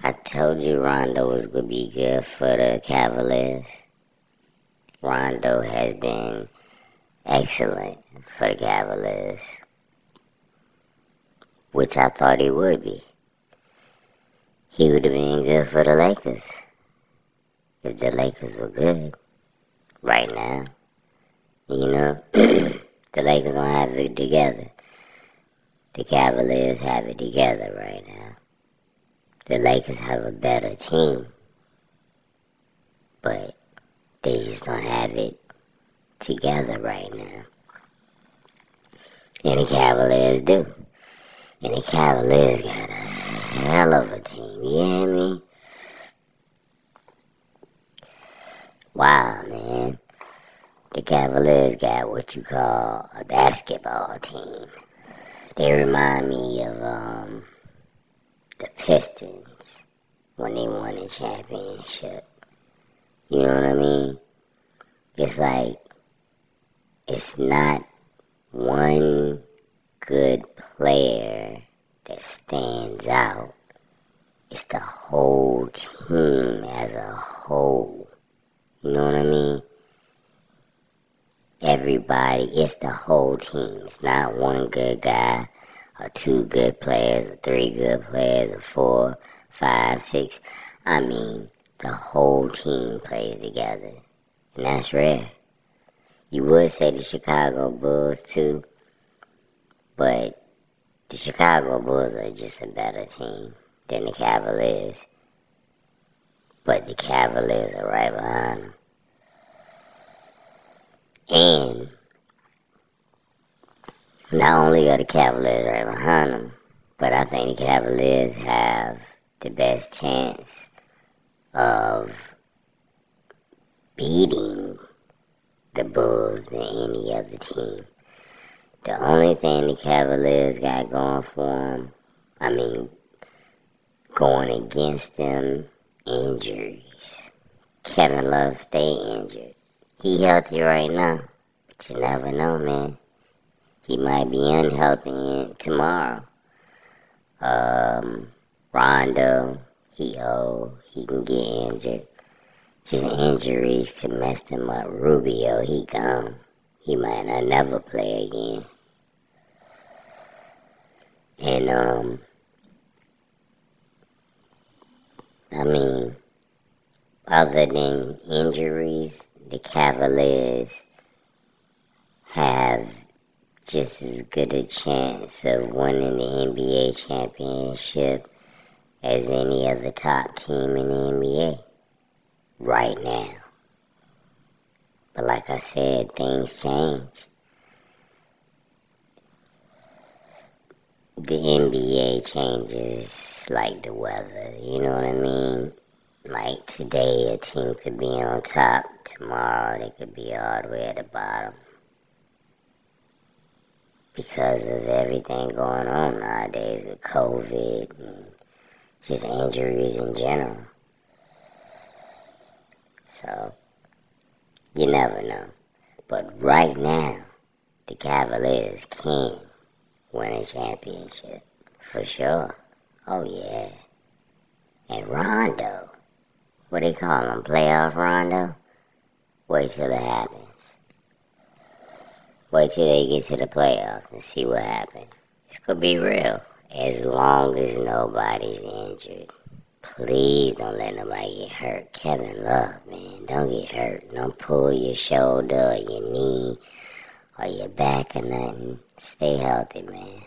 I told you Rondo was going to be good for the Cavaliers. Rondo has been excellent for the Cavaliers, which I thought he would be. He would have been good for the Lakers if the Lakers were good right now. You know, the Lakers don't have it together. The Cavaliers have it together right now. The Lakers have a better team, but they just don't have it together right now. And the Cavaliers do. And the Cavaliers got a hell of a team. You hear me? Wow, man. The Cavaliers got what you call a basketball team. They remind me of um, the Pistons when they won the championship. You know what I mean? It's like it's not one good player that stands out. It's the whole team as a whole. You know what I mean? Everybody, it's the whole team. It's not one good guy, or two good players, or three good players, or four, five, six. I mean, the whole team plays together. And that's rare. You would say the Chicago Bulls too, but the Chicago Bulls are just a better team than the Cavaliers. But the Cavaliers are right behind them. And not only are the Cavaliers right behind them, but I think the Cavaliers have the best chance of beating the Bulls than any other team. The only thing the Cavaliers got going for them, I mean, going against them, injuries. Kevin Love stay injured. He healthy right now, but you never know, man. He might be unhealthy tomorrow. Um, Rondo, he old, he can get injured. Just injuries could mess him up. Rubio, he gone. He might not never play again. And um I mean other than injuries, the Cavaliers have just as good a chance of winning the NBA championship as any other top team in the NBA right now. But like I said, things change. The NBA changes like the weather, you know what I mean? Like today, a team could be on top. Tomorrow, they could be all the way at the bottom. Because of everything going on nowadays with COVID and just injuries in general. So, you never know. But right now, the Cavaliers can win a championship. For sure. Oh, yeah. And Rondo what do you call him, playoff Rondo? Wait till it happens. Wait till they get to the playoffs and see what happens. This could be real. As long as nobody's injured. Please don't let nobody get hurt. Kevin Love, man, don't get hurt. Don't pull your shoulder or your knee or your back or nothing. Stay healthy, man.